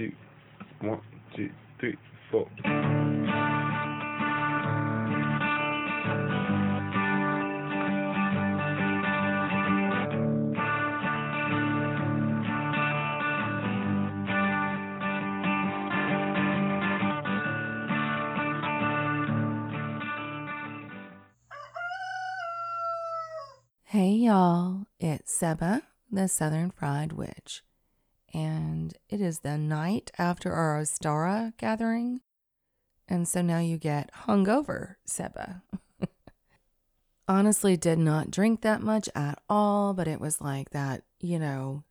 two, one, two, three, four. Hey y'all, it's Seba, the Southern Fried Witch, and it is the night after our Ostara gathering, and so now you get hungover, Seba. Honestly, did not drink that much at all, but it was like that, you know,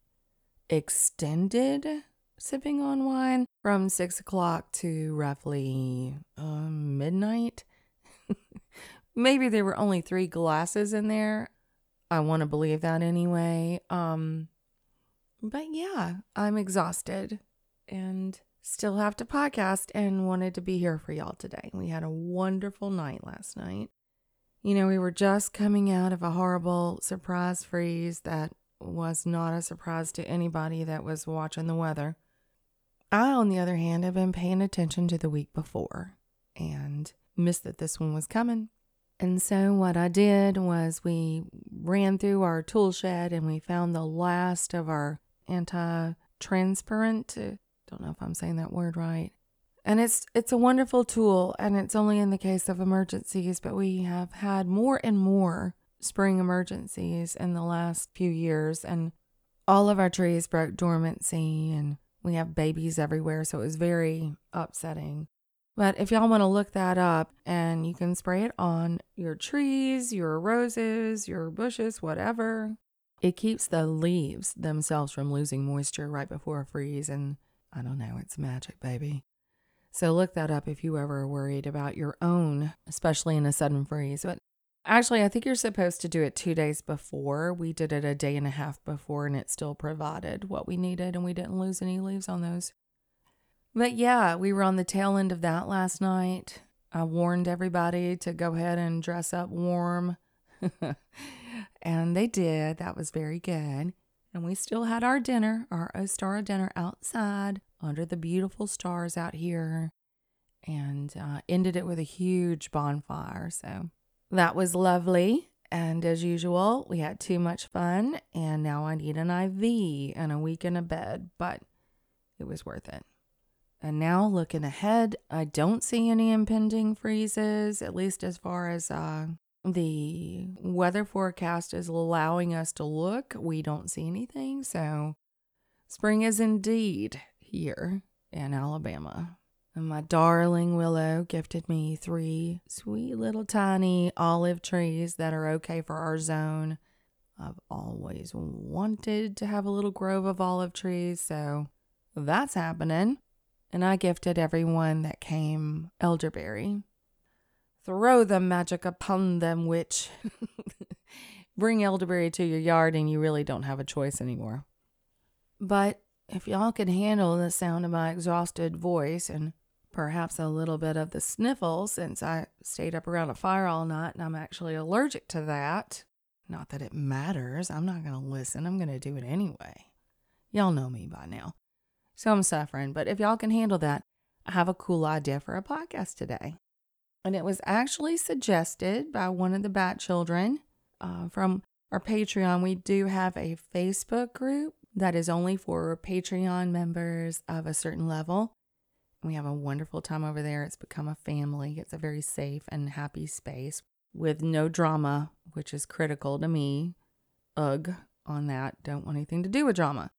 extended sipping on wine from six o'clock to roughly um, midnight. Maybe there were only three glasses in there. I want to believe that anyway. Um but yeah, I'm exhausted and still have to podcast and wanted to be here for y'all today. We had a wonderful night last night. You know, we were just coming out of a horrible surprise freeze that was not a surprise to anybody that was watching the weather. I, on the other hand, have been paying attention to the week before and missed that this one was coming. And so, what I did was we ran through our tool shed and we found the last of our anti transparent. Don't know if I'm saying that word right. And it's it's a wonderful tool and it's only in the case of emergencies, but we have had more and more spring emergencies in the last few years and all of our trees broke dormancy and we have babies everywhere, so it was very upsetting. But if y'all want to look that up and you can spray it on your trees, your roses, your bushes, whatever, it keeps the leaves themselves from losing moisture right before a freeze. And I don't know, it's magic, baby. So look that up if you ever are worried about your own, especially in a sudden freeze. But actually, I think you're supposed to do it two days before. We did it a day and a half before, and it still provided what we needed, and we didn't lose any leaves on those. But yeah, we were on the tail end of that last night. I warned everybody to go ahead and dress up warm. and they did. That was very good. And we still had our dinner, our Ostara dinner outside under the beautiful stars out here. And uh, ended it with a huge bonfire. So that was lovely. And as usual, we had too much fun. And now I need an IV and a week in a bed, but it was worth it. And now looking ahead, I don't see any impending freezes, at least as far as uh, the weather forecast is allowing us to look. We don't see anything. So spring is indeed here in Alabama. And my darling Willow gifted me three sweet little tiny olive trees that are okay for our zone. I've always wanted to have a little grove of olive trees, so that's happening and I gifted everyone that came elderberry. Throw the magic upon them, witch. Bring elderberry to your yard, and you really don't have a choice anymore. But if y'all can handle the sound of my exhausted voice and perhaps a little bit of the sniffles, since I stayed up around a fire all night and I'm actually allergic to that, not that it matters, I'm not going to listen, I'm going to do it anyway. Y'all know me by now. So I'm suffering. But if y'all can handle that, I have a cool idea for a podcast today. And it was actually suggested by one of the Bat Children uh, from our Patreon. We do have a Facebook group that is only for Patreon members of a certain level. We have a wonderful time over there. It's become a family. It's a very safe and happy space with no drama, which is critical to me. Ugh on that. Don't want anything to do with drama.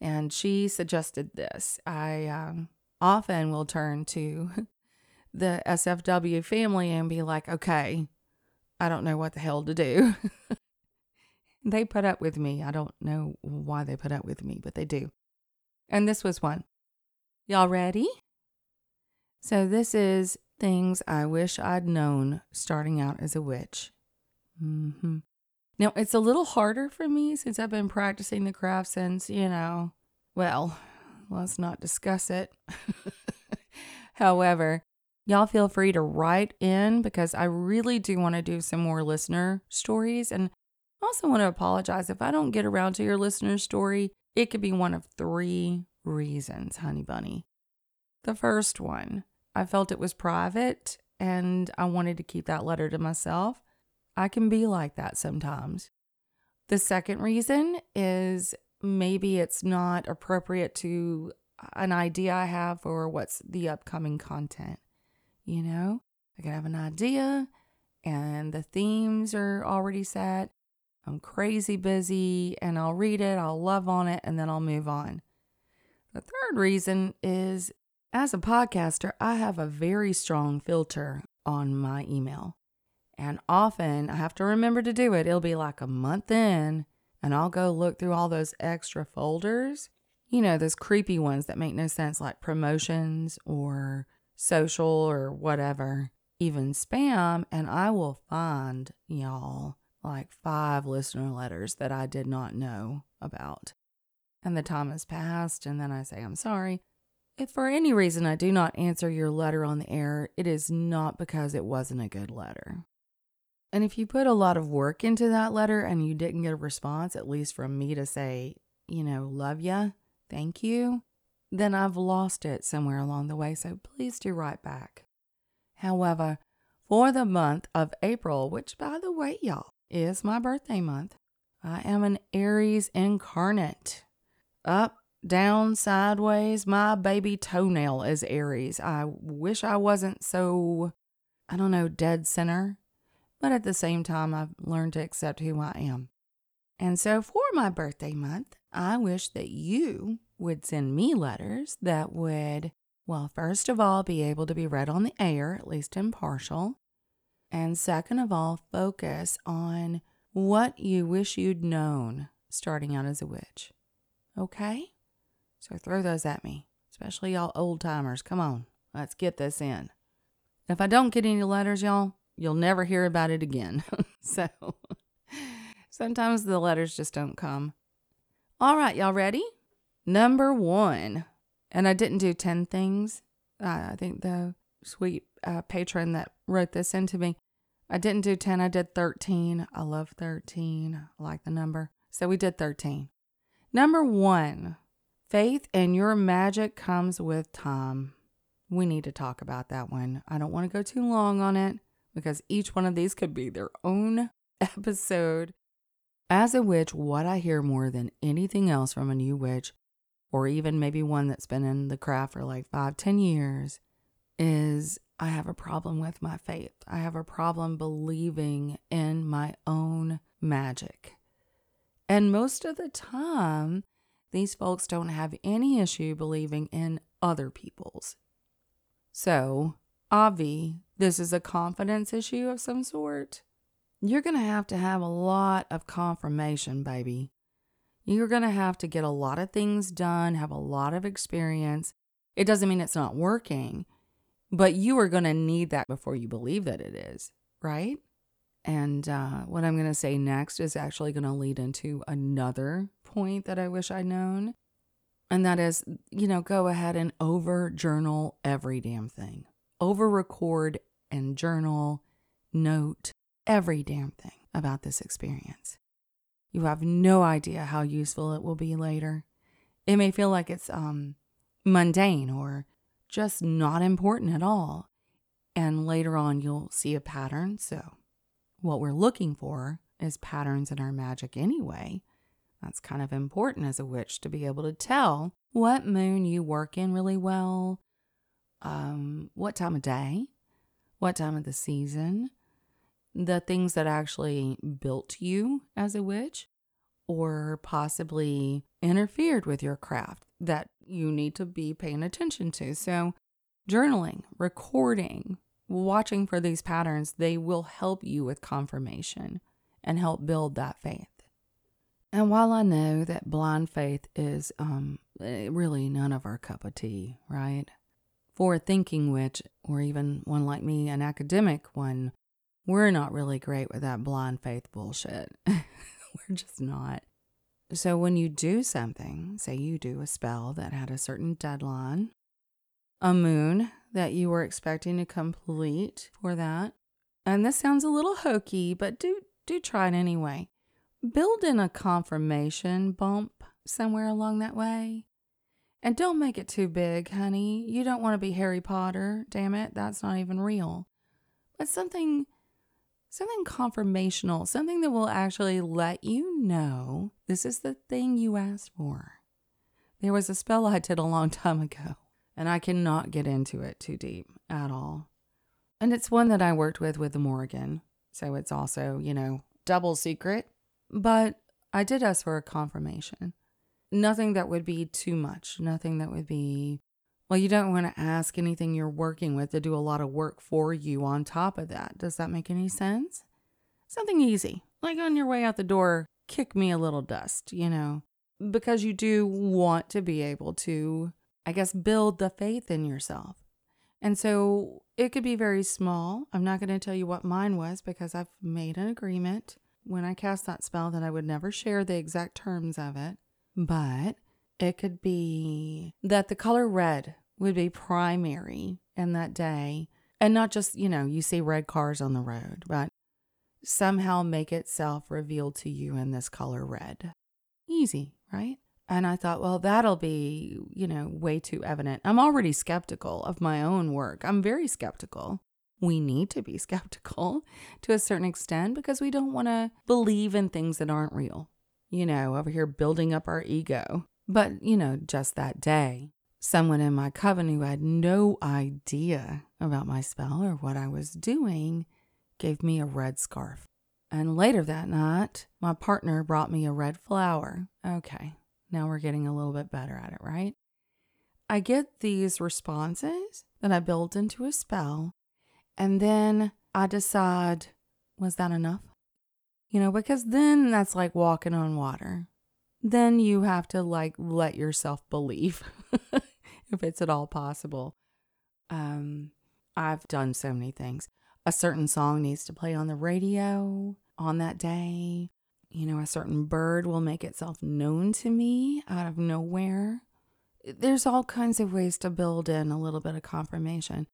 And she suggested this. I um, often will turn to the SFW family and be like, okay, I don't know what the hell to do. they put up with me. I don't know why they put up with me, but they do. And this was one. Y'all ready? So, this is things I wish I'd known starting out as a witch. Mm-hmm. Now, it's a little harder for me since I've been practicing the craft since, you know, well, let's not discuss it. However, y'all feel free to write in because I really do want to do some more listener stories. And I also want to apologize if I don't get around to your listener story. It could be one of three reasons, honey bunny. The first one, I felt it was private and I wanted to keep that letter to myself. I can be like that sometimes. The second reason is maybe it's not appropriate to an idea I have for what's the upcoming content. You know, I can have an idea and the themes are already set. I'm crazy busy and I'll read it, I'll love on it, and then I'll move on. The third reason is as a podcaster, I have a very strong filter on my email. And often I have to remember to do it. It'll be like a month in, and I'll go look through all those extra folders. You know, those creepy ones that make no sense, like promotions or social or whatever, even spam. And I will find, y'all, like five listener letters that I did not know about. And the time has passed, and then I say, I'm sorry. If for any reason I do not answer your letter on the air, it is not because it wasn't a good letter. And if you put a lot of work into that letter and you didn't get a response, at least from me to say, you know, love ya, thank you, then I've lost it somewhere along the way. So please do write back. However, for the month of April, which by the way, y'all, is my birthday month, I am an Aries incarnate. Up, down, sideways, my baby toenail is Aries. I wish I wasn't so, I don't know, dead center but at the same time, I've learned to accept who I am. And so for my birthday month, I wish that you would send me letters that would, well, first of all, be able to be read on the air, at least impartial. And second of all, focus on what you wish you'd known starting out as a witch. Okay? So throw those at me, especially y'all old timers. Come on, let's get this in. If I don't get any letters, y'all, You'll never hear about it again. so sometimes the letters just don't come. All right, y'all ready? Number one. And I didn't do 10 things. Uh, I think the sweet uh, patron that wrote this into me, I didn't do 10, I did 13. I love 13. I like the number. So we did 13. Number one, faith and your magic comes with time. We need to talk about that one. I don't want to go too long on it because each one of these could be their own episode. As a witch, what I hear more than anything else from a new witch, or even maybe one that's been in the craft for like five, ten years, is I have a problem with my faith. I have a problem believing in my own magic. And most of the time, these folks don't have any issue believing in other people's. So, Avi, this is a confidence issue of some sort, you're going to have to have a lot of confirmation, baby. You're going to have to get a lot of things done, have a lot of experience. It doesn't mean it's not working, but you are going to need that before you believe that it is, right? And uh, what I'm going to say next is actually going to lead into another point that I wish I'd known. And that is, you know, go ahead and over journal every damn thing over record and journal, note every damn thing about this experience. You have no idea how useful it will be later. It may feel like it's um, mundane or just not important at all. And later on, you'll see a pattern. So, what we're looking for is patterns in our magic anyway. That's kind of important as a witch to be able to tell what moon you work in really well, um, what time of day, what time of the season, the things that actually built you as a witch, or possibly interfered with your craft that you need to be paying attention to. So, journaling, recording, watching for these patterns, they will help you with confirmation and help build that faith. And while I know that blind faith is um, eh, really none of our cup of tea, right? For a thinking witch, or even one like me, an academic one, we're not really great with that blind faith bullshit. we're just not. So when you do something, say you do a spell that had a certain deadline, a moon that you were expecting to complete for that, and this sounds a little hokey, but do do try it anyway. Build in a confirmation bump somewhere along that way. And don't make it too big, honey. You don't want to be Harry Potter. Damn it, that's not even real. But something something confirmational, something that will actually let you know this is the thing you asked for. There was a spell I did a long time ago, and I cannot get into it too deep at all. And it's one that I worked with with the Morrigan, so it's also, you know, double secret. But I did ask for a confirmation. Nothing that would be too much, nothing that would be, well, you don't want to ask anything you're working with to do a lot of work for you on top of that. Does that make any sense? Something easy, like on your way out the door, kick me a little dust, you know, because you do want to be able to, I guess, build the faith in yourself. And so it could be very small. I'm not going to tell you what mine was because I've made an agreement when I cast that spell that I would never share the exact terms of it. But it could be that the color red would be primary in that day. And not just, you know, you see red cars on the road, but somehow make itself revealed to you in this color red. Easy, right? And I thought, well, that'll be, you know, way too evident. I'm already skeptical of my own work. I'm very skeptical. We need to be skeptical to a certain extent because we don't want to believe in things that aren't real. You know, over here building up our ego. But, you know, just that day, someone in my coven who had no idea about my spell or what I was doing gave me a red scarf. And later that night, my partner brought me a red flower. Okay, now we're getting a little bit better at it, right? I get these responses that I build into a spell, and then I decide, was that enough? You know, because then that's like walking on water. Then you have to like let yourself believe if it's at all possible. Um, I've done so many things. A certain song needs to play on the radio on that day. You know, a certain bird will make itself known to me out of nowhere. There's all kinds of ways to build in a little bit of confirmation.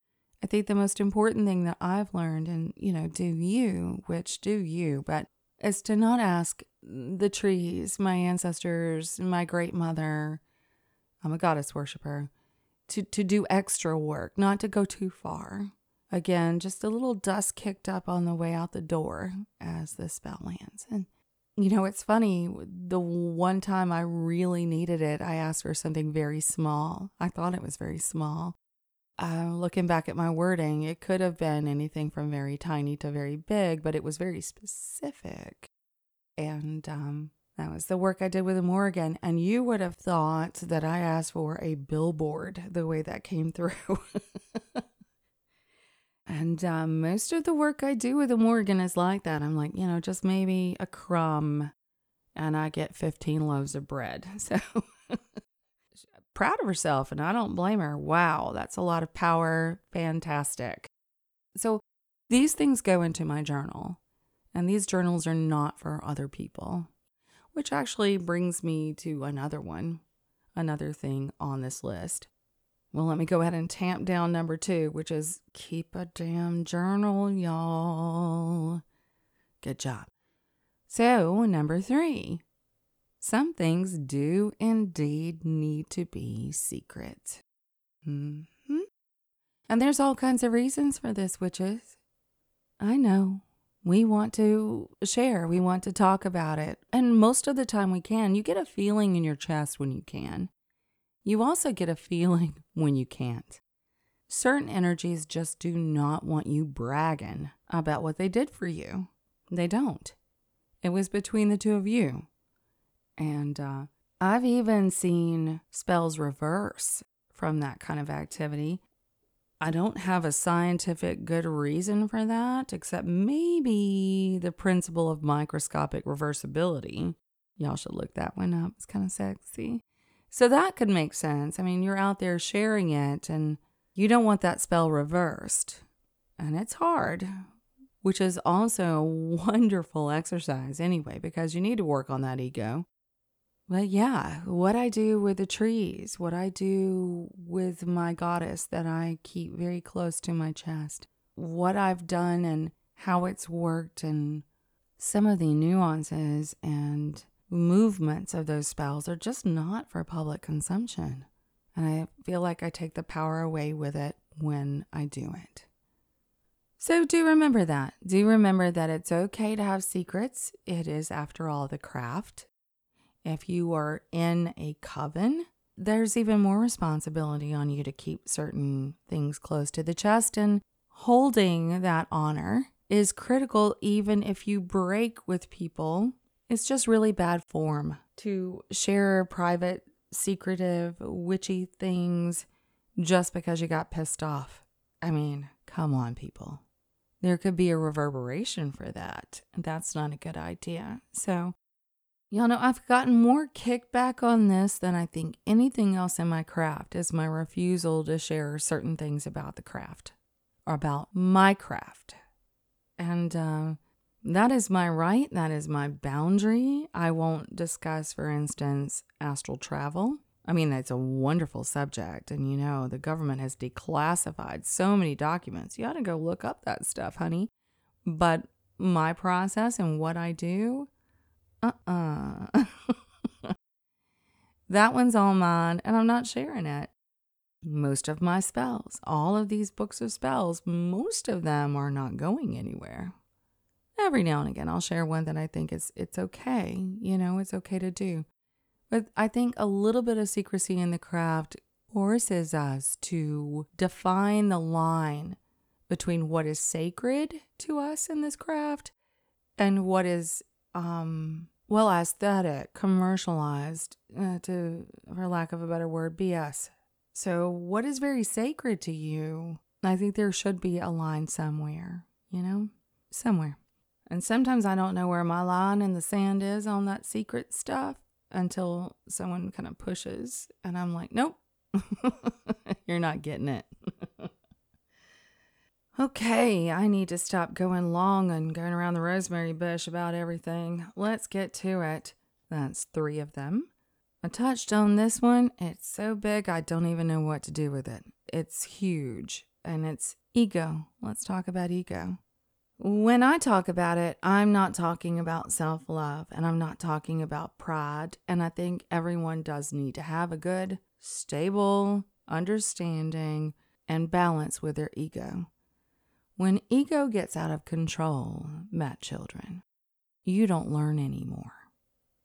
I think the most important thing that I've learned, and you know, do you, witch do you, but is to not ask the trees, my ancestors, my great mother, I'm a goddess worshiper, to, to do extra work, not to go too far. Again, just a little dust kicked up on the way out the door as the spell lands. And you know, it's funny. The one time I really needed it, I asked for something very small. I thought it was very small. Uh, looking back at my wording, it could have been anything from very tiny to very big, but it was very specific. And um, that was the work I did with the Morrigan. And you would have thought that I asked for a billboard the way that came through. and um, most of the work I do with the Morrigan is like that. I'm like, you know, just maybe a crumb, and I get 15 loaves of bread. So proud of herself, and I don't blame her. Wow, that's a lot of power. Fantastic. So these things go into my journal, and these journals are not for other people, which actually brings me to another one, another thing on this list. Well, let me go ahead and tamp down number two, which is keep a damn journal, y'all. Good job. So, number three, some things do indeed need to be secret. Mm-hmm. And there's all kinds of reasons for this, witches. I know. We want to share, we want to talk about it. And most of the time we can. You get a feeling in your chest when you can. You also get a feeling when you can't. Certain energies just do not want you bragging about what they did for you. They don't. It was between the two of you. And uh, I've even seen spells reverse from that kind of activity. I don't have a scientific good reason for that, except maybe the principle of microscopic reversibility. Y'all should look that one up. It's kind of sexy. So that could make sense. I mean, you're out there sharing it and you don't want that spell reversed. And it's hard, which is also a wonderful exercise anyway, because you need to work on that ego. But yeah, what I do with the trees, what I do with my goddess that I keep very close to my chest, what I've done and how it's worked, and some of the nuances and movements of those spells are just not for public consumption. And I feel like I take the power away with it when I do it. So do remember that. Do remember that it's okay to have secrets. It is, after all, the craft. If you are in a coven, there's even more responsibility on you to keep certain things close to the chest. And holding that honor is critical, even if you break with people. It's just really bad form to share private, secretive, witchy things just because you got pissed off. I mean, come on, people there could be a reverberation for that. That's not a good idea. So, y'all know I've gotten more kickback on this than I think anything else in my craft is my refusal to share certain things about the craft or about my craft. And uh, that is my right. That is my boundary. I won't discuss, for instance, astral travel. I mean, it's a wonderful subject. And you know, the government has declassified so many documents. You ought to go look up that stuff, honey. But my process and what I do, uh uh-uh. uh that one's all mine, and I'm not sharing it. Most of my spells, all of these books of spells, most of them are not going anywhere. Every now and again, I'll share one that I think is it's okay. You know, it's okay to do. But I think a little bit of secrecy in the craft forces us to define the line between what is sacred to us in this craft and what is um well aesthetic commercialized uh, to for lack of a better word bs so what is very sacred to you i think there should be a line somewhere you know? Somewhere. And sometimes i don't know where my line in the sand is on that secret stuff until someone kind of pushes, and I'm like, nope, you're not getting it. Okay, I need to stop going long and going around the rosemary bush about everything. Let's get to it. That's three of them. I touched on this one. It's so big, I don't even know what to do with it. It's huge, and it's ego. Let's talk about ego. When I talk about it, I'm not talking about self love and I'm not talking about pride. And I think everyone does need to have a good, stable understanding and balance with their ego. When ego gets out of control, Bat children, you don't learn anymore.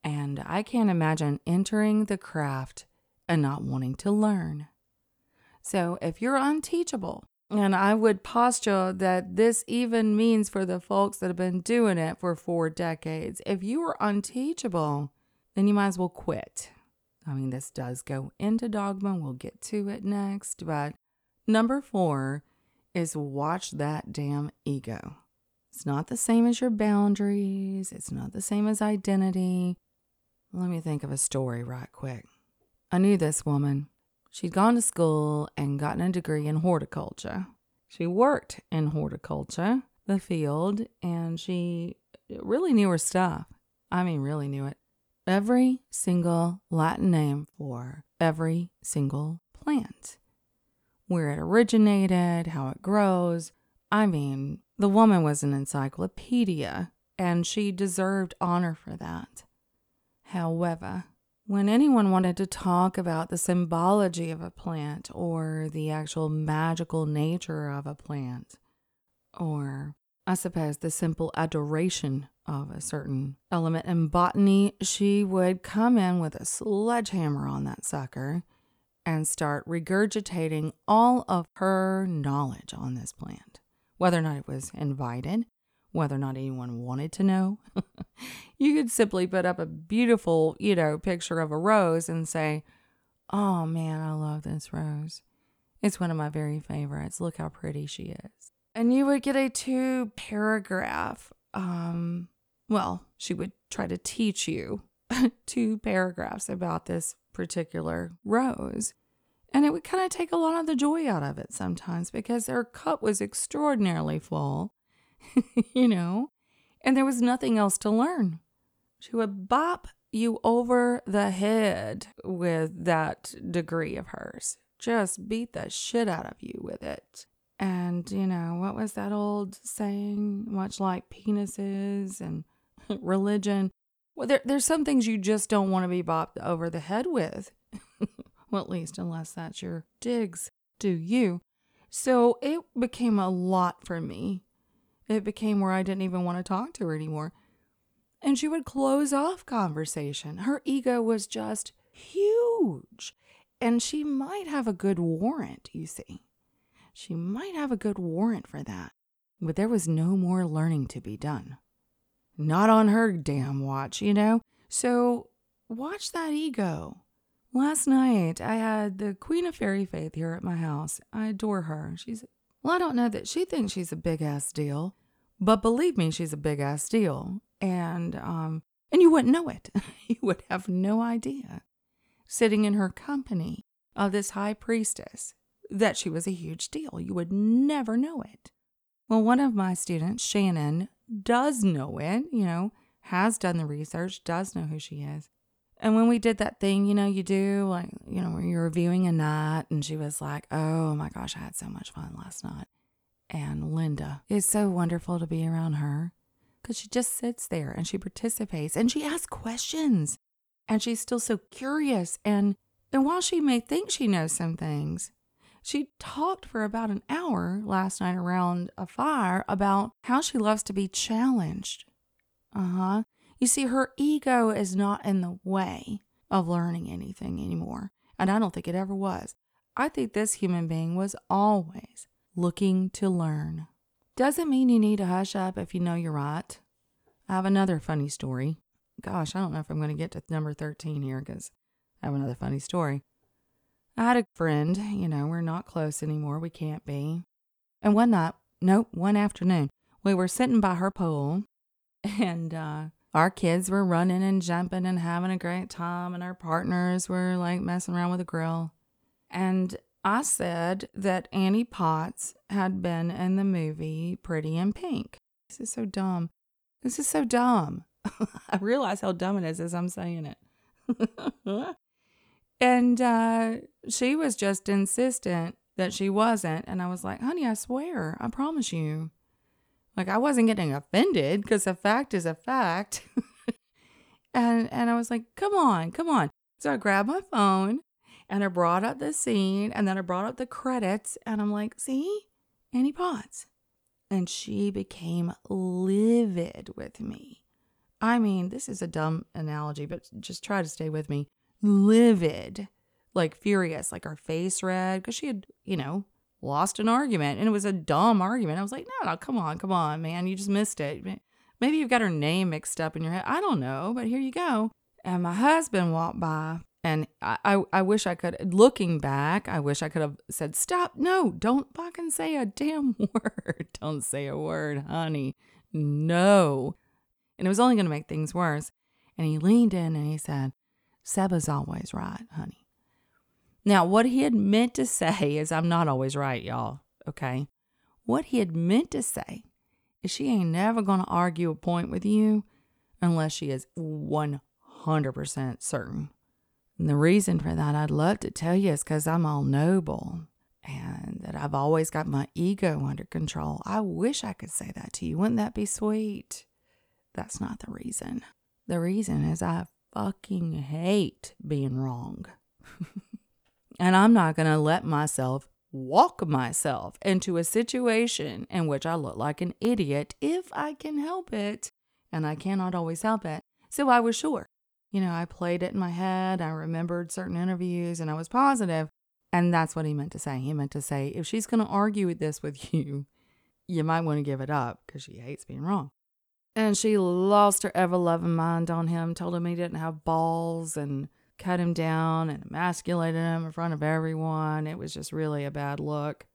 And I can't imagine entering the craft and not wanting to learn. So if you're unteachable, and I would posture that this even means for the folks that have been doing it for four decades. If you are unteachable, then you might as well quit. I mean, this does go into dogma. We'll get to it next. But number four is watch that damn ego. It's not the same as your boundaries, it's not the same as identity. Let me think of a story right quick. I knew this woman. She'd gone to school and gotten a degree in horticulture. She worked in horticulture, the field, and she really knew her stuff. I mean, really knew it. Every single Latin name for every single plant, where it originated, how it grows. I mean, the woman was an encyclopedia, and she deserved honor for that. However, when anyone wanted to talk about the symbology of a plant or the actual magical nature of a plant, or I suppose the simple adoration of a certain element in botany, she would come in with a sledgehammer on that sucker and start regurgitating all of her knowledge on this plant, whether or not it was invited whether or not anyone wanted to know. you could simply put up a beautiful, you know, picture of a rose and say, Oh man, I love this rose. It's one of my very favorites. Look how pretty she is. And you would get a two paragraph, um, well, she would try to teach you two paragraphs about this particular rose. And it would kind of take a lot of the joy out of it sometimes because her cup was extraordinarily full you know, and there was nothing else to learn. She would bop you over the head with that degree of hers, just beat the shit out of you with it. And, you know, what was that old saying? Much like penises and religion. Well, there, there's some things you just don't want to be bopped over the head with. Well, at least, unless that's your digs, do you? So it became a lot for me. It became where I didn't even want to talk to her anymore. And she would close off conversation. Her ego was just huge. And she might have a good warrant, you see. She might have a good warrant for that. But there was no more learning to be done. Not on her damn watch, you know? So watch that ego. Last night, I had the Queen of Fairy Faith here at my house. I adore her. She's, well, I don't know that she thinks she's a big ass deal, but believe me, she's a big ass deal. And, um, and you wouldn't know it. you would have no idea. Sitting in her company of this high priestess that she was a huge deal. You would never know it. Well, one of my students, Shannon, does know it, you know, has done the research, does know who she is. And when we did that thing, you know, you do like, you know, where you're reviewing a night, and she was like, oh my gosh, I had so much fun last night. And Linda, it's so wonderful to be around her because she just sits there and she participates and she asks questions and she's still so curious. And, and while she may think she knows some things, she talked for about an hour last night around a fire about how she loves to be challenged. Uh huh. You see, her ego is not in the way of learning anything anymore. And I don't think it ever was. I think this human being was always looking to learn. Doesn't mean you need to hush up if you know you're right. I have another funny story. Gosh, I don't know if I'm going to get to number 13 here because I have another funny story. I had a friend, you know, we're not close anymore. We can't be. And one night, nope, one afternoon, we were sitting by her pool and uh, our kids were running and jumping and having a great time, and our partners were like messing around with a grill. And I said that Annie Potts had been in the movie Pretty in Pink. This is so dumb. This is so dumb. I realize how dumb it is as I'm saying it. and uh, she was just insistent that she wasn't. And I was like, honey, I swear, I promise you. Like I wasn't getting offended because a fact is a fact. and and I was like, come on, come on. So I grabbed my phone and I brought up the scene and then I brought up the credits and I'm like, see, Annie Potts. And she became livid with me. I mean, this is a dumb analogy, but just try to stay with me. Livid, like furious, like her face red, because she had, you know, lost an argument and it was a dumb argument. I was like, no, no, come on, come on, man. You just missed it. Maybe you've got her name mixed up in your head. I don't know, but here you go. And my husband walked by and I, I, I wish I could, looking back, I wish I could have said, stop. No, don't fucking say a damn word. don't say a word, honey. No. And it was only going to make things worse. And he leaned in and he said, Seba's always right, honey. Now, what he had meant to say is, I'm not always right, y'all. Okay. What he had meant to say is, she ain't never to argue a point with you unless she is 100% certain. And the reason for that, I'd love to tell you, is because I'm all noble and that I've always got my ego under control. I wish I could say that to you. Wouldn't that be sweet? That's not the reason. The reason is I fucking hate being wrong. And I'm not going to let myself walk myself into a situation in which I look like an idiot if I can help it. And I cannot always help it. So I was sure. You know, I played it in my head. I remembered certain interviews and I was positive. And that's what he meant to say. He meant to say, if she's going to argue with this with you, you might want to give it up because she hates being wrong. And she lost her ever loving mind on him, told him he didn't have balls and cut him down and emasculated him in front of everyone. It was just really a bad look.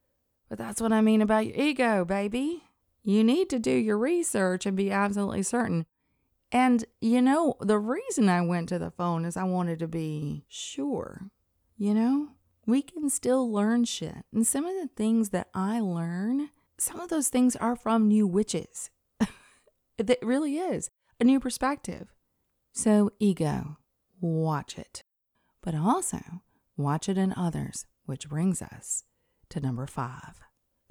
But that's what I mean about your ego, baby. You need to do your research and be absolutely certain. And you know, the reason I went to the phone is I wanted to be sure. You know, we can still learn shit. And some of the things that I learn, some of those things are from new witches. It really is a new perspective. So, ego watch it, but also watch it in others, which brings us to number five.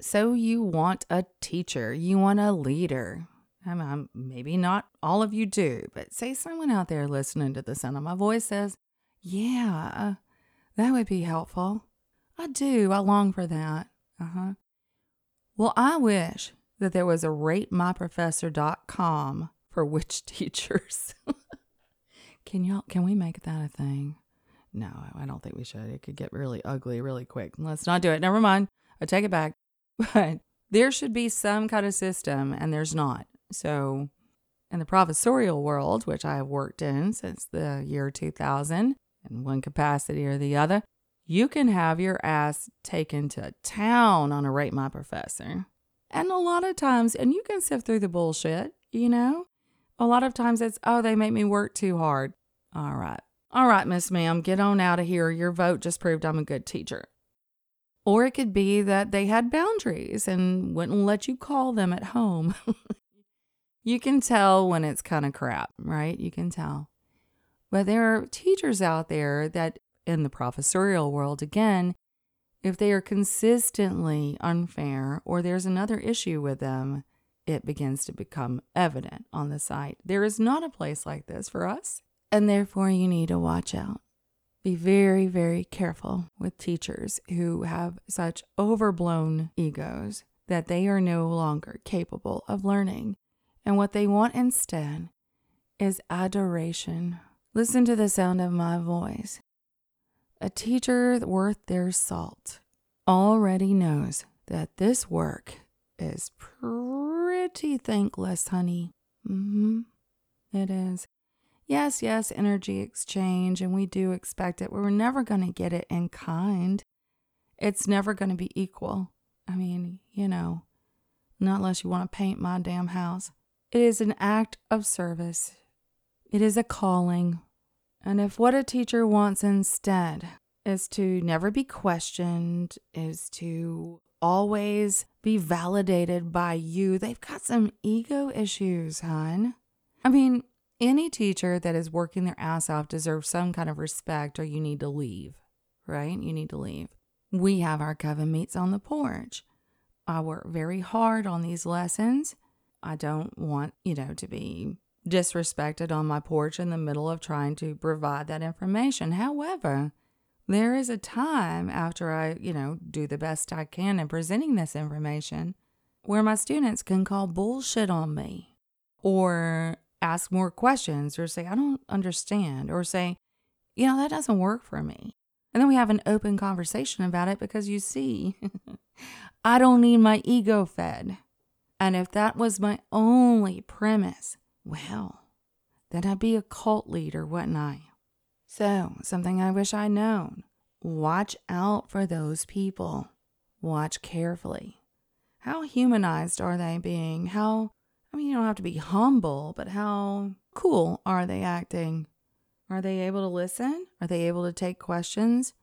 So, you want a teacher, you want a leader. I mean, maybe not all of you do, but say someone out there listening to the sound of my voice says, Yeah, That would be helpful. I do. I long for that. Uh huh. Well, I wish that there was a ratemyprofessor.com for witch teachers. can y'all can we make that a thing? No, I don't think we should. It could get really ugly really quick. Let's not do it. Never mind. I take it back. But there should be some kind of system and there's not. So in the professorial world, which I have worked in since the year 2000 in one capacity or the other, you can have your ass taken to town on a rate my professor. And a lot of times, and you can sift through the bullshit, you know? A lot of times it's, oh, they make me work too hard. All right. All right, Miss Ma'am, get on out of here. Your vote just proved I'm a good teacher. Or it could be that they had boundaries and wouldn't let you call them at home. you can tell when it's kind of crap, right? You can tell. But there are teachers out there that, in the professorial world, again, if they are consistently unfair or there's another issue with them, it begins to become evident on the site. There is not a place like this for us, and therefore you need to watch out. Be very, very careful with teachers who have such overblown egos that they are no longer capable of learning. And what they want instead is adoration. Listen to the sound of my voice. A teacher worth their salt already knows that this work is pretty thankless, honey. Mm-hmm. It is. Yes, yes, energy exchange, and we do expect it. We're never going to get it in kind. It's never going to be equal. I mean, you know, not unless you want to paint my damn house. It is an act of service, it is a calling. And if what a teacher wants instead is to never be questioned, is to always be validated by you, they've got some ego issues, hon. I mean, any teacher that is working their ass off deserves some kind of respect or you need to leave, right? You need to leave. We have our coven meets on the porch. I work very hard on these lessons. I don't want, you know, to be disrespected on my porch in the middle of trying to provide that information. However, there is a time after I, you know, do the best I can in presenting this information where my students can call bullshit on me or ask more questions or say, I don't understand, or say, you know, that doesn't work for me. And then we have an open conversation about it because you see, I don't need my ego fed. And if that was my only premise, well, then I'd be a cult leader, wouldn't I? So, something I wish I'd known watch out for those people. Watch carefully. How humanized are they being? How I mean, you don't have to be humble, but how cool are they acting? Are they able to listen? Are they able to take questions?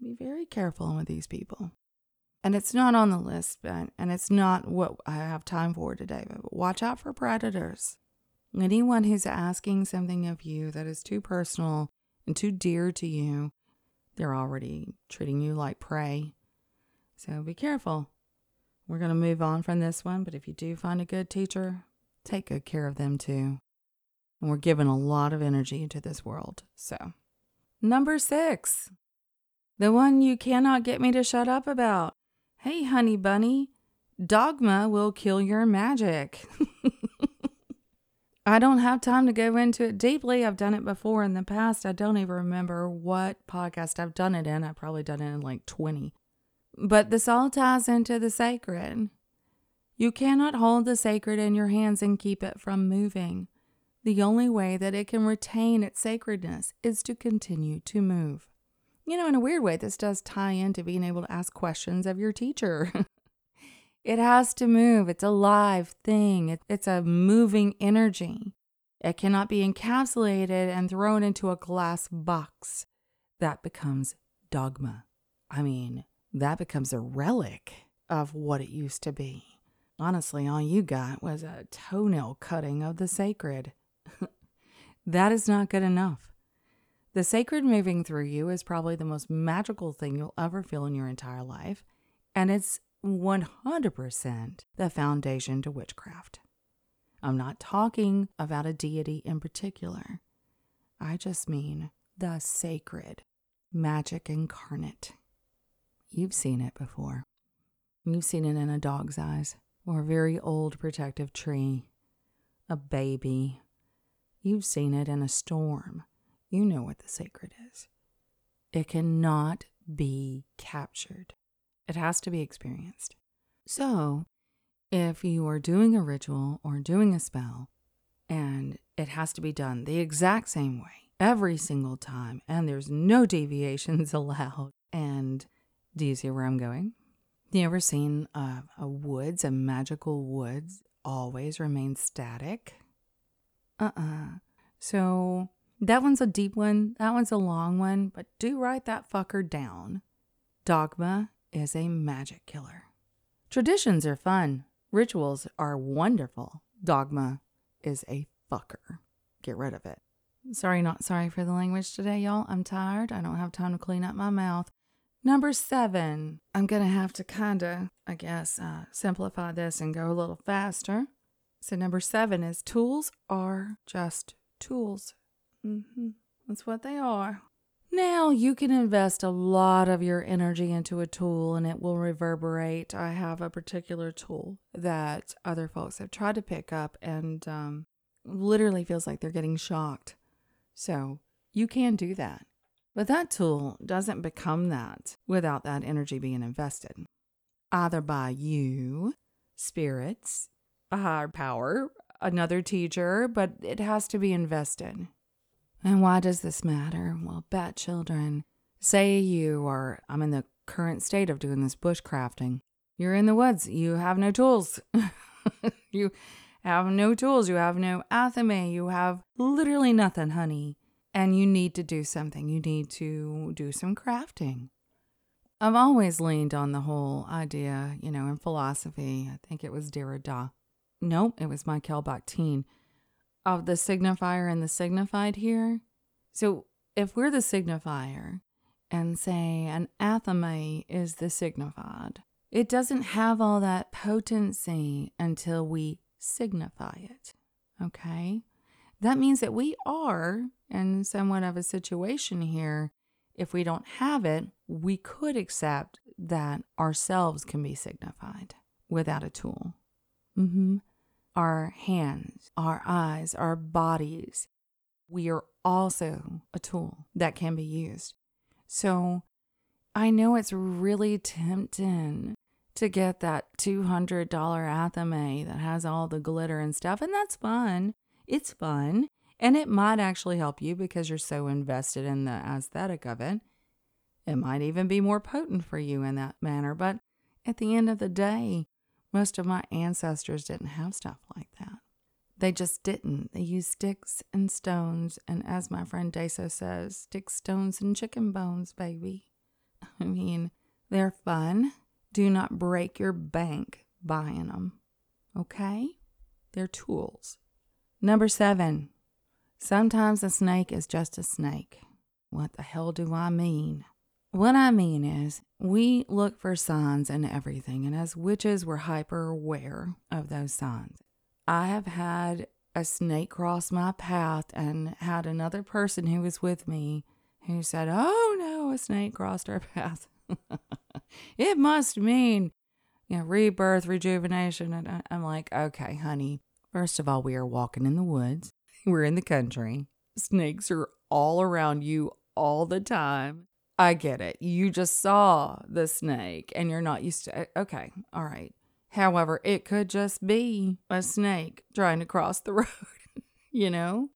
Be very careful with these people. And it's not on the list, but, and it's not what I have time for today, but watch out for predators. Anyone who's asking something of you that is too personal and too dear to you, they're already treating you like prey. So be careful. We're going to move on from this one, but if you do find a good teacher, take good care of them too. And we're giving a lot of energy to this world. So, number six, the one you cannot get me to shut up about. Hey, honey bunny, dogma will kill your magic. I don't have time to go into it deeply. I've done it before in the past. I don't even remember what podcast I've done it in. I've probably done it in like 20. But this all ties into the sacred. You cannot hold the sacred in your hands and keep it from moving. The only way that it can retain its sacredness is to continue to move. You know, in a weird way, this does tie into being able to ask questions of your teacher. it has to move, it's a live thing, it's a moving energy. It cannot be encapsulated and thrown into a glass box. That becomes dogma. I mean, that becomes a relic of what it used to be. Honestly, all you got was a toenail cutting of the sacred. that is not good enough. The sacred moving through you is probably the most magical thing you'll ever feel in your entire life, and it's 100% the foundation to witchcraft. I'm not talking about a deity in particular. I just mean the sacred magic incarnate. You've seen it before. You've seen it in a dog's eyes, or a very old protective tree, a baby. You've seen it in a storm. You know what the sacred is. It cannot be captured, it has to be experienced. So, if you are doing a ritual or doing a spell, and it has to be done the exact same way every single time, and there's no deviations allowed. And do you see where I'm going? You ever seen uh, a woods, a magical woods, always remain static? Uh uh So that one's a deep one, that one's a long one, but do write that fucker down. Dogma is a magic killer. Traditions are fun, rituals are wonderful. Dogma is a fucker. Get rid of it. Sorry, not sorry for the language today, y'all. I'm tired. I don't have time to clean up my mouth. Number seven, I'm going to have to kind of, I guess, uh, simplify this and go a little faster. So, number seven is tools are just tools. Mm-hmm. That's what they are. Now, you can invest a lot of your energy into a tool and it will reverberate. I have a particular tool that other folks have tried to pick up and um, literally feels like they're getting shocked. So, you can do that. But that tool doesn't become that without that energy being invested, either by you, spirits, a higher power, another teacher, but it has to be invested. And why does this matter? Well, bat children, say you are, I'm in the current state of doing this bushcrafting. You're in the woods, you have no tools. you have no tools, you have no athame, you have literally nothing, honey and you need to do something. You need to do some crafting. I've always leaned on the whole idea, you know, in philosophy. I think it was Derrida. Nope, it was Michael Bakhtin of the signifier and the signified here. So if we're the signifier and say an athame is the signified, it doesn't have all that potency until we signify it. Okay? That means that we are in somewhat of a situation here. If we don't have it, we could accept that ourselves can be signified without a tool. Mm-hmm. Our hands, our eyes, our bodies, we are also a tool that can be used. So I know it's really tempting to get that $200 athame that has all the glitter and stuff, and that's fun. It's fun and it might actually help you because you're so invested in the aesthetic of it. It might even be more potent for you in that manner. But at the end of the day, most of my ancestors didn't have stuff like that. They just didn't. They used sticks and stones. And as my friend Deso says, sticks, stones, and chicken bones, baby. I mean, they're fun. Do not break your bank buying them. Okay? They're tools. Number seven, sometimes a snake is just a snake. What the hell do I mean? What I mean is, we look for signs in everything, and as witches, we're hyper aware of those signs. I have had a snake cross my path and had another person who was with me who said, Oh no, a snake crossed our path. it must mean, you know, rebirth, rejuvenation. And I'm like, Okay, honey, First of all, we are walking in the woods. We're in the country. Snakes are all around you all the time. I get it. You just saw the snake and you're not used to it. Okay, all right. However, it could just be a snake trying to cross the road, you know?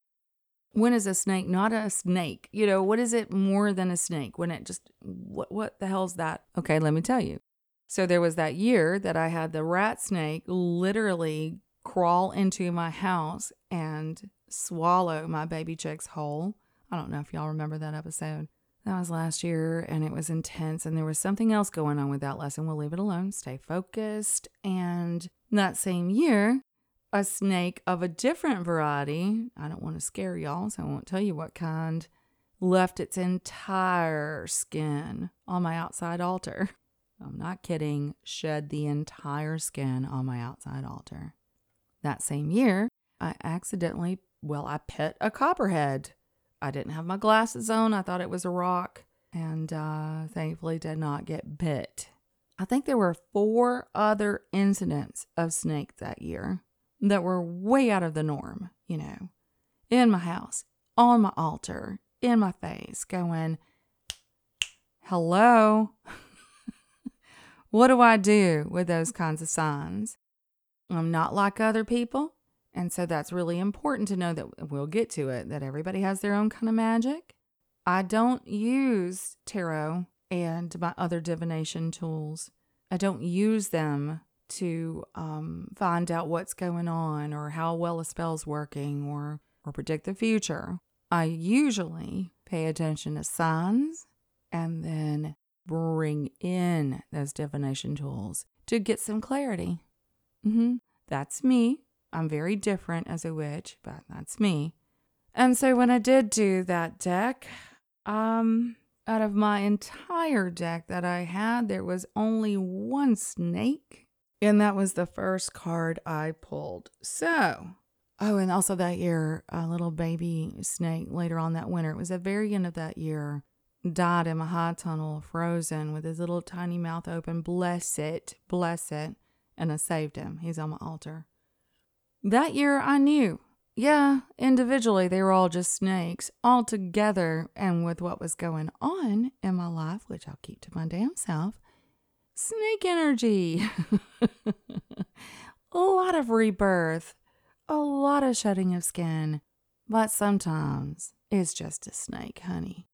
When is a snake not a snake? You know, what is it more than a snake? When it just, what, what the hell's that? Okay, let me tell you. So there was that year that I had the rat snake literally crawl into my house and swallow my baby chicks whole. I don't know if y'all remember that episode. That was last year and it was intense, and there was something else going on with that lesson. We'll leave it alone, stay focused. And that same year, a snake of a different variety, I don't want to scare y'all, so I won't tell you what kind, left its entire skin on my outside altar. I'm not kidding, shed the entire skin on my outside altar. That same year, I accidentally, well, I pet a copperhead. I didn't have my glasses on. I thought it was a rock. and uh, thankfully did not get bit. I think there were four other incidents of snake that year that were way out of the norm, you know, in my house, on my altar, in my face, going, Hello. what do I do with those kinds of signs? I'm not like other people. And so that's really important to know that we'll get to it, that everybody has their own kind of magic. I don't use tarot and my other divination tools. I don't use them to um, find out what's going on or how well a spell's working or, or predict the future. I usually pay attention to signs and then bring in those divination tools to get some clarity. Mm-hmm. That's me. I'm very different as a witch, but that's me. And so when I did do that deck, um, out of my entire deck that I had, there was only one snake, and that was the first card I pulled. So, oh, and also that year, a little baby snake later on that winter, it was the very end of that year, died in my high tunnel, frozen with his little tiny mouth open. Bless it, bless it. And I saved him. He's on my altar. That year, I knew. Yeah, individually, they were all just snakes. All together, and with what was going on in my life, which I'll keep to my damn self, snake energy. a lot of rebirth, a lot of shedding of skin. But sometimes it's just a snake, honey.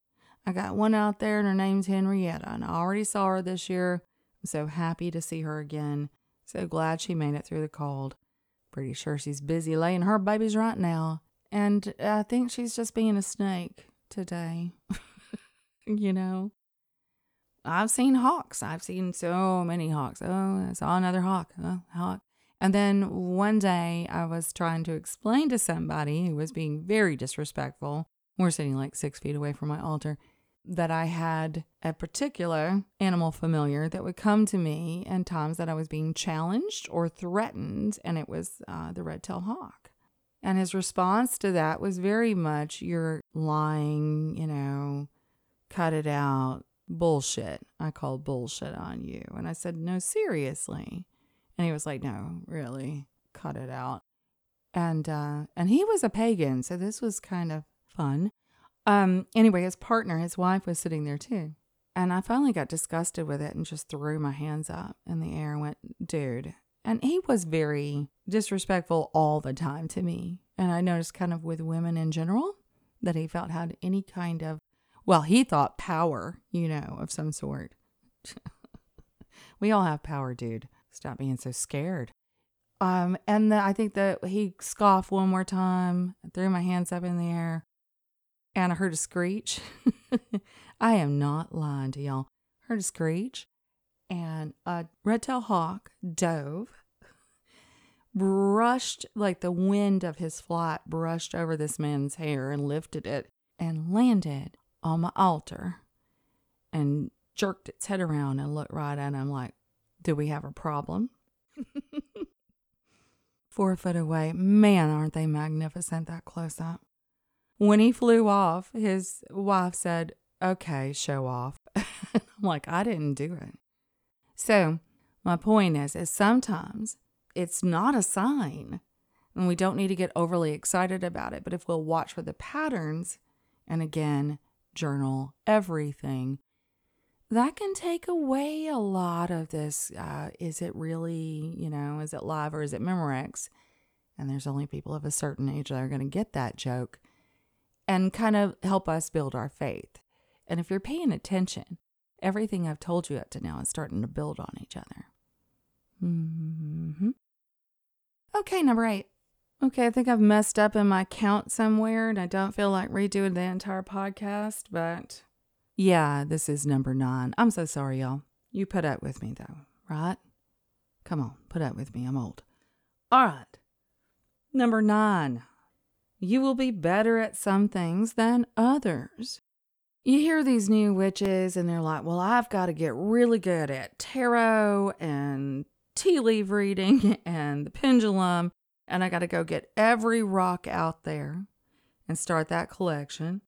I got one out there, and her name's Henrietta, and I already saw her this year. I'm so happy to see her again. So glad she made it through the cold. Pretty sure she's busy laying her babies right now. And I think she's just being a snake today. you know? I've seen hawks. I've seen so many hawks. Oh, I saw another hawk. Oh, hawk. And then one day I was trying to explain to somebody who was being very disrespectful. We're sitting like six feet away from my altar that I had a particular animal familiar that would come to me and times that I was being challenged or threatened, and it was uh, the red tailed hawk. And his response to that was very much, You're lying, you know, cut it out, bullshit. I called bullshit on you. And I said, No, seriously. And he was like, No, really, cut it out. And uh, and he was a pagan, so this was kind of fun. Um, anyway, his partner, his wife, was sitting there too. And I finally got disgusted with it and just threw my hands up in the air and went, dude. And he was very disrespectful all the time to me. And I noticed kind of with women in general that he felt had any kind of, well, he thought power, you know, of some sort. we all have power, dude. Stop being so scared. Um, and the, I think that he scoffed one more time, threw my hands up in the air, and I heard a screech. I am not lying to y'all. Heard a screech, and a red tail hawk dove, brushed like the wind of his flight brushed over this man's hair and lifted it and landed on my altar and jerked its head around and looked right at him like, Do we have a problem? Four foot away. Man, aren't they magnificent that close up? When he flew off, his wife said, Okay, show off. I'm like, I didn't do it. So, my point is, is sometimes it's not a sign, and we don't need to get overly excited about it. But if we'll watch for the patterns, and again, journal everything, that can take away a lot of this. Uh, is it really, you know, is it live or is it Memorex? And there's only people of a certain age that are going to get that joke and kind of help us build our faith. And if you're paying attention, everything I've told you up to now is starting to build on each other. Mm-hmm. Okay, number eight. Okay, I think I've messed up in my count somewhere and I don't feel like redoing the entire podcast, but yeah, this is number nine. I'm so sorry, y'all. You put up with me though, right? Come on, put up with me. I'm old. All right. Number nine you will be better at some things than others. You hear these new witches and they're like, well, I've got to get really good at tarot and tea leaf reading and the pendulum, and I got to go get every rock out there and start that collection.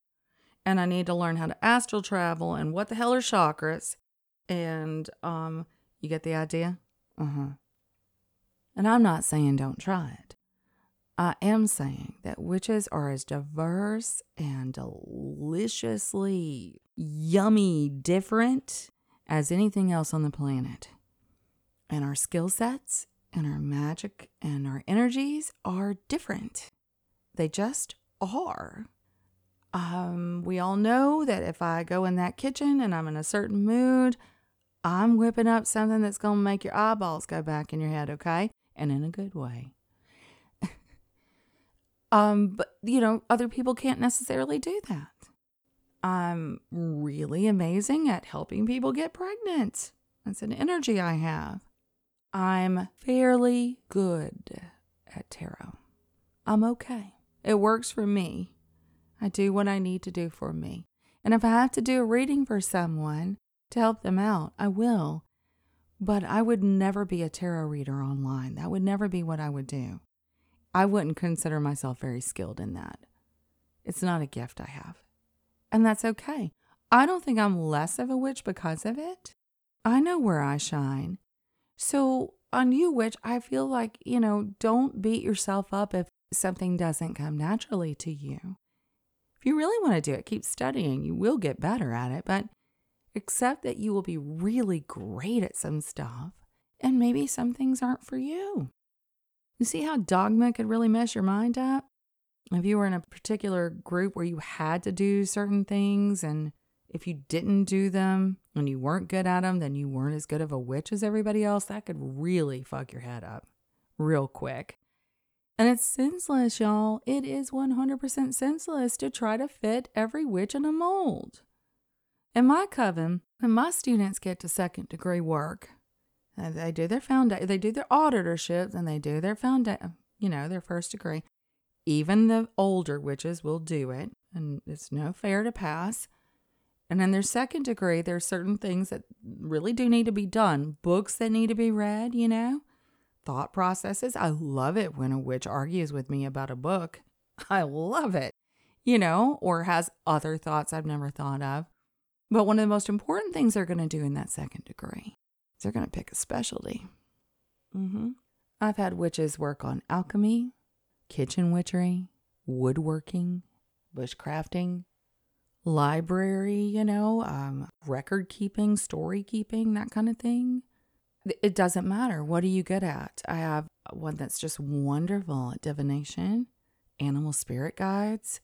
and I need to learn how to astral travel and what the hell are chakras. And um you get the idea? Uh-huh. And I'm not saying don't try it. I am saying that witches are as diverse and deliciously yummy different as anything else on the planet. And our skill sets and our magic and our energies are different. They just are. Um, we all know that if I go in that kitchen and I'm in a certain mood, I'm whipping up something that's going to make your eyeballs go back in your head, okay? And in a good way. Um, but you know, other people can't necessarily do that. I'm really amazing at helping people get pregnant. That's an energy I have. I'm fairly good at tarot. I'm okay. It works for me. I do what I need to do for me. And if I have to do a reading for someone to help them out, I will. But I would never be a tarot reader online. That would never be what I would do. I wouldn't consider myself very skilled in that. It's not a gift I have. And that's okay. I don't think I'm less of a witch because of it. I know where I shine. So, on you, witch, I feel like, you know, don't beat yourself up if something doesn't come naturally to you. If you really want to do it, keep studying. You will get better at it, but accept that you will be really great at some stuff and maybe some things aren't for you. You see how dogma could really mess your mind up? if you were in a particular group where you had to do certain things and if you didn't do them and you weren't good at them, then you weren't as good of a witch as everybody else. That could really fuck your head up real quick. And it's senseless, y'all. It is 100% senseless to try to fit every witch in a mold. In my coven, when my students get to second degree work, Uh, they do their foundation, they do their auditorships, and they do their foundation, you know, their first degree. Even the older witches will do it, and it's no fair to pass. And in their second degree, there are certain things that really do need to be done, books that need to be read, you know, thought processes. I love it when a witch argues with me about a book. I love it, you know, or has other thoughts I've never thought of. But one of the most important things they're going to do in that second degree they're going to pick a specialty. Mm-hmm. I've had witches work on alchemy, kitchen witchery, woodworking, bushcrafting, library, you know, um, record keeping, story keeping, that kind of thing. It doesn't matter. What are you good at? I have one that's just wonderful at divination, animal spirit guides.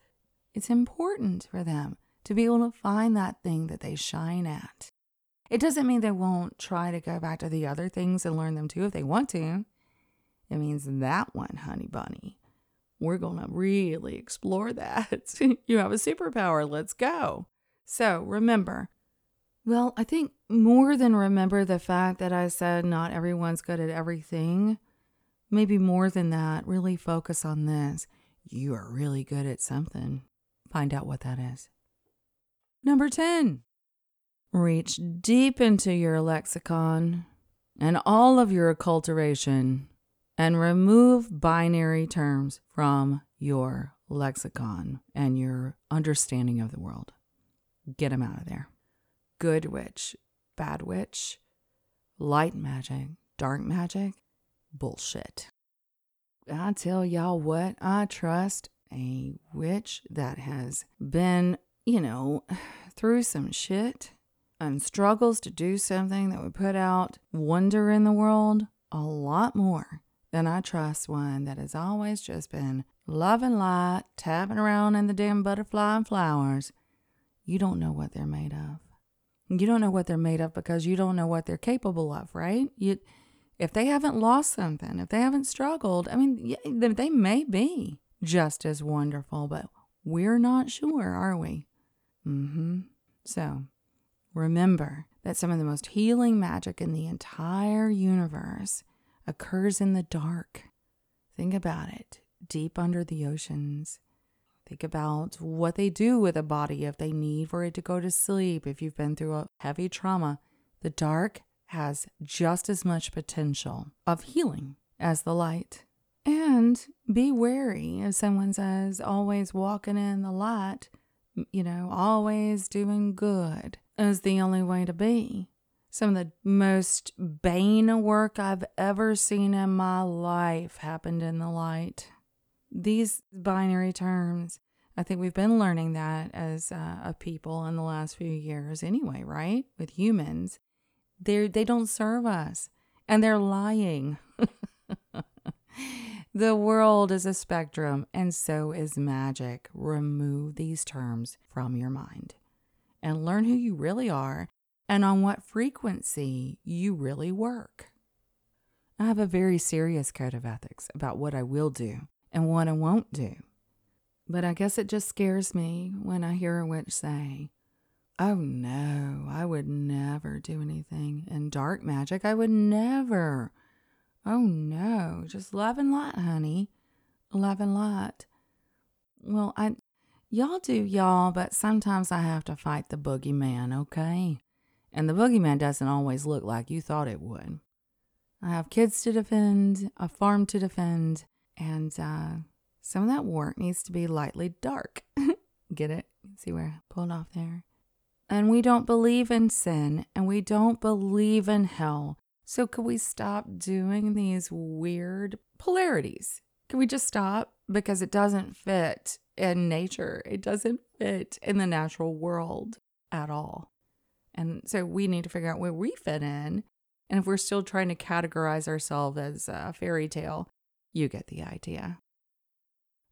It's important for them to be able to find that thing that they shine at. It doesn't mean they won't try to go back to the other things and learn them too if they want to. It means that one, honey bunny, we're going to really explore that. you have a superpower. Let's go. So remember, well, I think more than remember the fact that I said not everyone's good at everything, maybe more than that, really focus on this. You are really good at something. Find out what that is. Number 10, reach deep into your lexicon and all of your acculturation and remove binary terms from your lexicon and your understanding of the world. Get them out of there. Good witch, bad witch, light magic, dark magic, bullshit. I tell y'all what, I trust a witch that has been, you know, through some shit and struggles to do something that would put out wonder in the world a lot more than I trust one that has always just been love and light, tapping around in the damn butterfly and flowers. You don't know what they're made of. You don't know what they're made of because you don't know what they're capable of, right? You, if they haven't lost something, if they haven't struggled, I mean, they may be just as wonderful, but we're not sure, are we? Mm-hmm. So remember that some of the most healing magic in the entire universe occurs in the dark. Think about it deep under the oceans. Think about what they do with a body if they need for it to go to sleep, if you've been through a heavy trauma. The dark has just as much potential of healing as the light. And be wary if someone says always walking in the light you know, always doing good is the only way to be. Some of the most bane work I've ever seen in my life happened in the light. These binary terms, I think we've been learning that as uh, a people in the last few years anyway, right? With humans. They they don't serve us and they're lying. the world is a spectrum and so is magic. Remove these terms from your mind and learn who you really are and on what frequency you really work. I have a very serious code of ethics about what I will do and what I won't do. But I guess it just scares me when I hear a witch say, Oh no, I would never do anything in dark magic. I would never. Oh no, just love and light, honey. Love and light. Well, I y'all do y'all, but sometimes I have to fight the boogeyman, okay? And the boogeyman doesn't always look like you thought it would. I have kids to defend, a farm to defend, and uh, some of that work needs to be lightly dark. Get it? See where I pulled off there? And we don't believe in sin and we don't believe in hell. So, could we stop doing these weird polarities? Can we just stop? Because it doesn't fit in nature, it doesn't fit in the natural world at all. And so we need to figure out where we fit in. And if we're still trying to categorize ourselves as a fairy tale, you get the idea.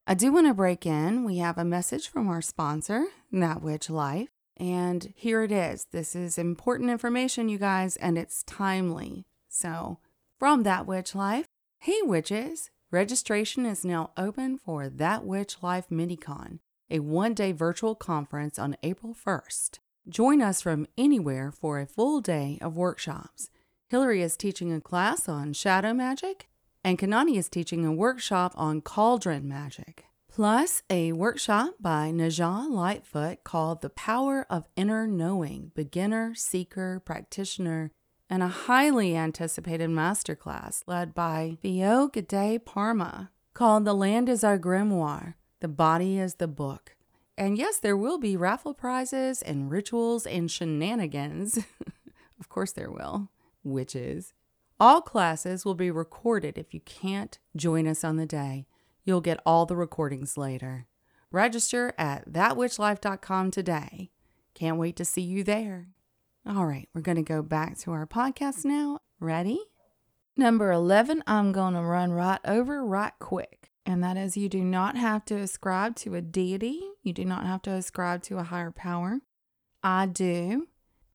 I do want to break in. We have a message from our sponsor, That Witch Life. And here it is. This is important information, you guys, and it's timely. So, from That Witch Life, hey witches, registration is now open for That Witch Life MiniCon, a one day virtual conference on April 1st. Join us from anywhere for a full day of workshops. Hillary is teaching a class on shadow magic, and Kanani is teaching a workshop on cauldron magic. Plus, a workshop by Najah Lightfoot called The Power of Inner Knowing Beginner, Seeker, Practitioner, and a highly anticipated masterclass led by Theo Gade Parma called The Land is Our Grimoire, The Body is the Book. And yes, there will be raffle prizes and rituals and shenanigans. of course, there will. Witches. All classes will be recorded if you can't join us on the day. You'll get all the recordings later. Register at thatwitchlife.com today. Can't wait to see you there. All right, we're going to go back to our podcast now. Ready? Number 11, I'm going to run right over right quick and that is you do not have to ascribe to a deity, you do not have to ascribe to a higher power. I do.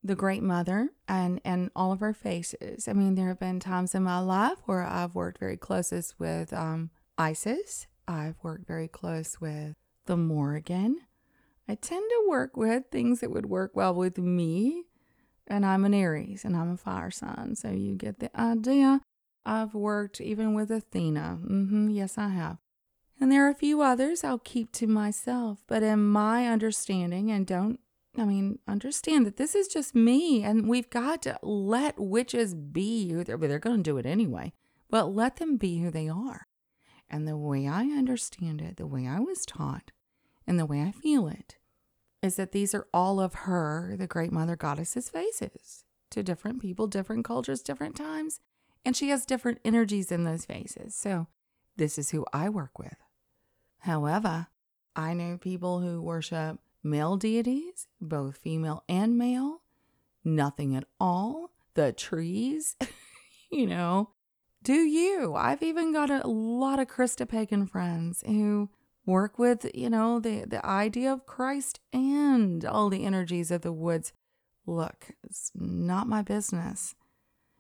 The Great Mother and and all of her faces. I mean, there have been times in my life where I've worked very closest with um, Isis. I've worked very close with the Morrigan. I tend to work with things that would work well with me. And I'm an Aries and I'm a fire sign. So you get the idea. I've worked even with Athena. Mm-hmm, yes, I have. And there are a few others I'll keep to myself. But in my understanding, and don't, I mean, understand that this is just me, and we've got to let witches be who they're, but they're going to do it anyway. But let them be who they are. And the way I understand it, the way I was taught, and the way I feel it, is that these are all of her, the great mother goddess's faces to different people, different cultures, different times. And she has different energies in those faces. So this is who I work with. However, I know people who worship male deities, both female and male, nothing at all, the trees, you know. Do you? I've even got a lot of Christo-pagan friends who work with, you know, the, the idea of Christ and all the energies of the woods. Look, it's not my business.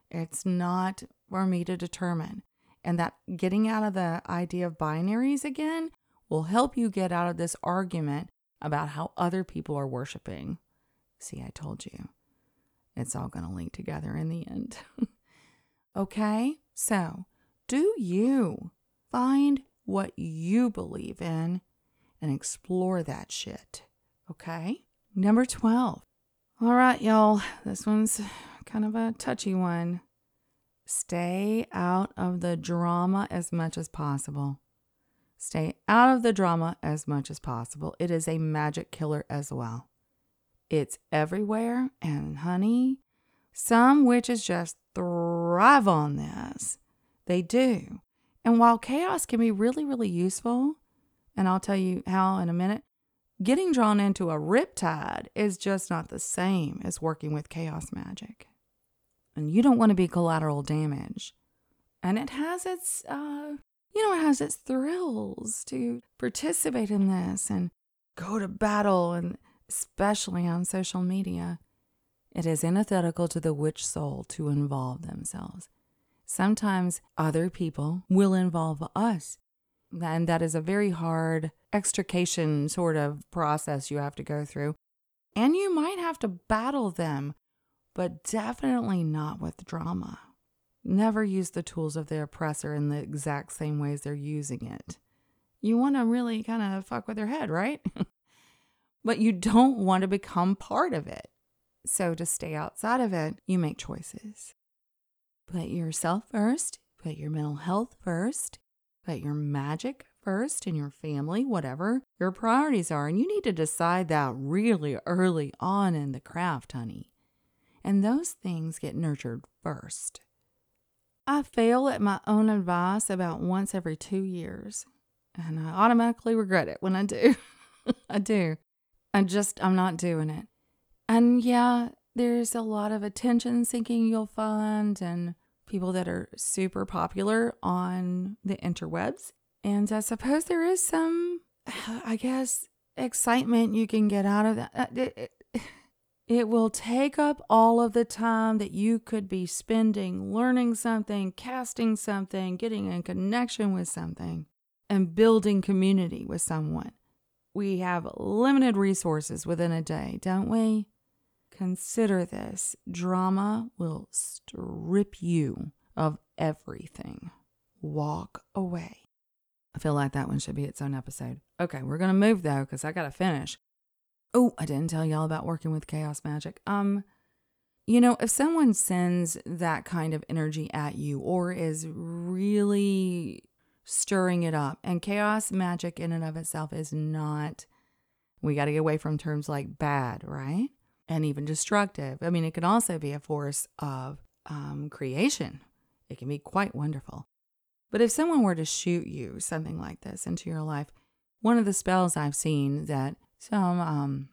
It's not for me to determine. And that getting out of the idea of binaries again will help you get out of this argument about how other people are worshiping. See, I told you. It's all going to link together in the end. okay? So, do you find what you believe in and explore that shit? Okay? Number 12. All right, y'all. This one's kind of a touchy one. Stay out of the drama as much as possible. Stay out of the drama as much as possible. It is a magic killer as well. It's everywhere, and honey, some witches just thrive on this. They do. And while chaos can be really, really useful, and I'll tell you how in a minute, getting drawn into a riptide is just not the same as working with chaos magic. And you don't want to be collateral damage. And it has its, uh, you know, it has its thrills to participate in this and go to battle, and especially on social media. It is antithetical to the witch soul to involve themselves. Sometimes other people will involve us. And that is a very hard extrication sort of process you have to go through. And you might have to battle them, but definitely not with drama. Never use the tools of the oppressor in the exact same ways they're using it. You want to really kind of fuck with their head, right? but you don't want to become part of it. So, to stay outside of it, you make choices. Put yourself first, put your mental health first, put your magic first in your family, whatever your priorities are. And you need to decide that really early on in the craft, honey. And those things get nurtured first. I fail at my own advice about once every two years, and I automatically regret it when I do. I do. I just, I'm not doing it. And yeah, there's a lot of attention seeking you'll find, and people that are super popular on the interwebs. And I suppose there is some, I guess, excitement you can get out of that. Uh, it, it, it will take up all of the time that you could be spending learning something, casting something, getting in connection with something, and building community with someone. We have limited resources within a day, don't we? Consider this drama will strip you of everything. Walk away. I feel like that one should be its own episode. Okay, we're going to move though, because I got to finish. Oh, I didn't tell y'all about working with chaos magic. Um, you know, if someone sends that kind of energy at you or is really stirring it up, and chaos magic in and of itself is not, we got to get away from terms like bad, right? And even destructive. I mean, it can also be a force of um, creation, it can be quite wonderful. But if someone were to shoot you something like this into your life, one of the spells I've seen that some, um,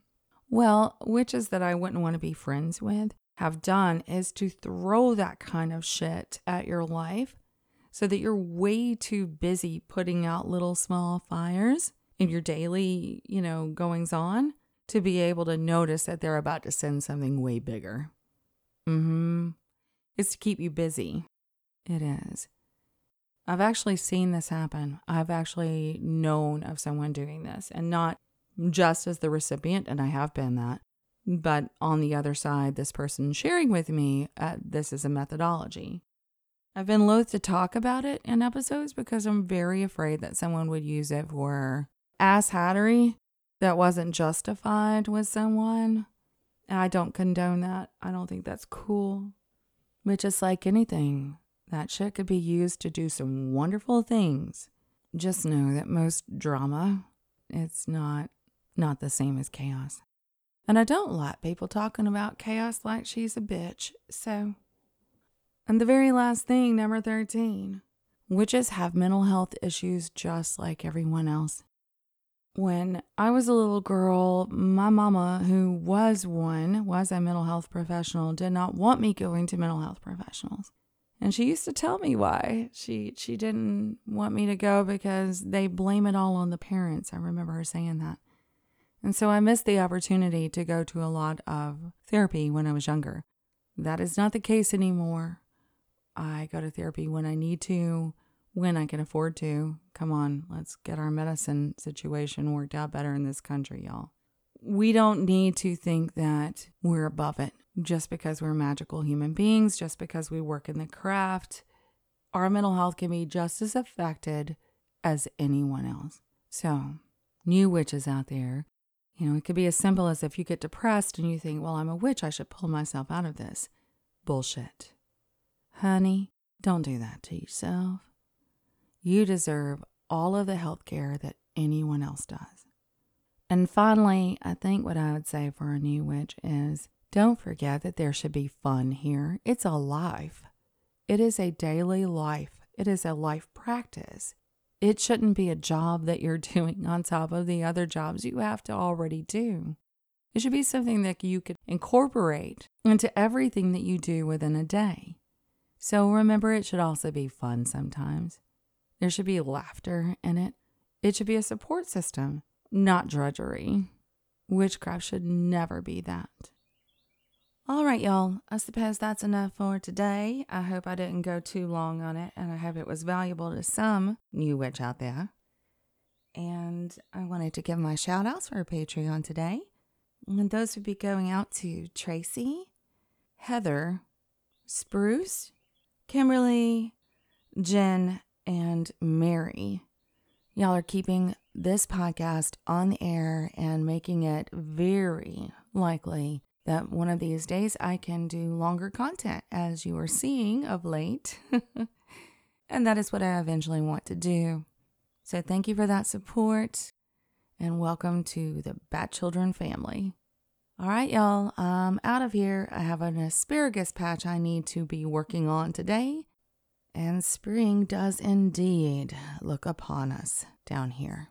well, witches that I wouldn't want to be friends with have done is to throw that kind of shit at your life so that you're way too busy putting out little small fires in your daily, you know, goings on to be able to notice that they're about to send something way bigger. Mm-hmm. It's to keep you busy. It is. I've actually seen this happen. I've actually known of someone doing this and not just as the recipient, and I have been that, but on the other side, this person sharing with me, uh, this is a methodology. I've been loath to talk about it in episodes because I'm very afraid that someone would use it for ass hattery that wasn't justified with someone. And I don't condone that. I don't think that's cool. But just like anything, that shit could be used to do some wonderful things. Just know that most drama, it's not not the same as chaos. And I don't like people talking about chaos like she's a bitch. So, and the very last thing, number 13, witches have mental health issues just like everyone else. When I was a little girl, my mama, who was one, was a mental health professional, did not want me going to mental health professionals. And she used to tell me why. She she didn't want me to go because they blame it all on the parents. I remember her saying that. And so I missed the opportunity to go to a lot of therapy when I was younger. That is not the case anymore. I go to therapy when I need to when I can afford to. Come on, let's get our medicine situation worked out better in this country, y'all. We don't need to think that we're above it just because we're magical human beings, just because we work in the craft. Our mental health can be just as affected as anyone else. So, new witches out there, you know, it could be as simple as if you get depressed and you think, well, I'm a witch, I should pull myself out of this. Bullshit. Honey, don't do that to yourself. You deserve all of the health care that anyone else does. And finally, I think what I would say for a new witch is don't forget that there should be fun here. It's a life, it is a daily life, it is a life practice. It shouldn't be a job that you're doing on top of the other jobs you have to already do. It should be something that you could incorporate into everything that you do within a day. So remember, it should also be fun sometimes. There should be laughter in it. It should be a support system, not drudgery. Witchcraft should never be that. All right, y'all. I suppose that's enough for today. I hope I didn't go too long on it, and I hope it was valuable to some new witch out there. And I wanted to give my shout outs for Patreon today. And those would be going out to Tracy, Heather, Spruce, Kimberly, Jen, and Mary. Y'all are keeping this podcast on the air and making it very likely that one of these days I can do longer content, as you are seeing of late. and that is what I eventually want to do. So thank you for that support and welcome to the Bat Children family. All right, y'all, I'm out of here. I have an asparagus patch I need to be working on today. And spring does indeed look upon us down here.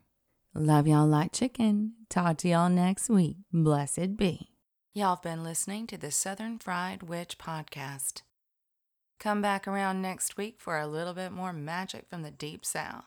Love y'all like chicken. Talk to y'all next week. Blessed be. Y'all have been listening to the Southern Fried Witch Podcast. Come back around next week for a little bit more magic from the Deep South.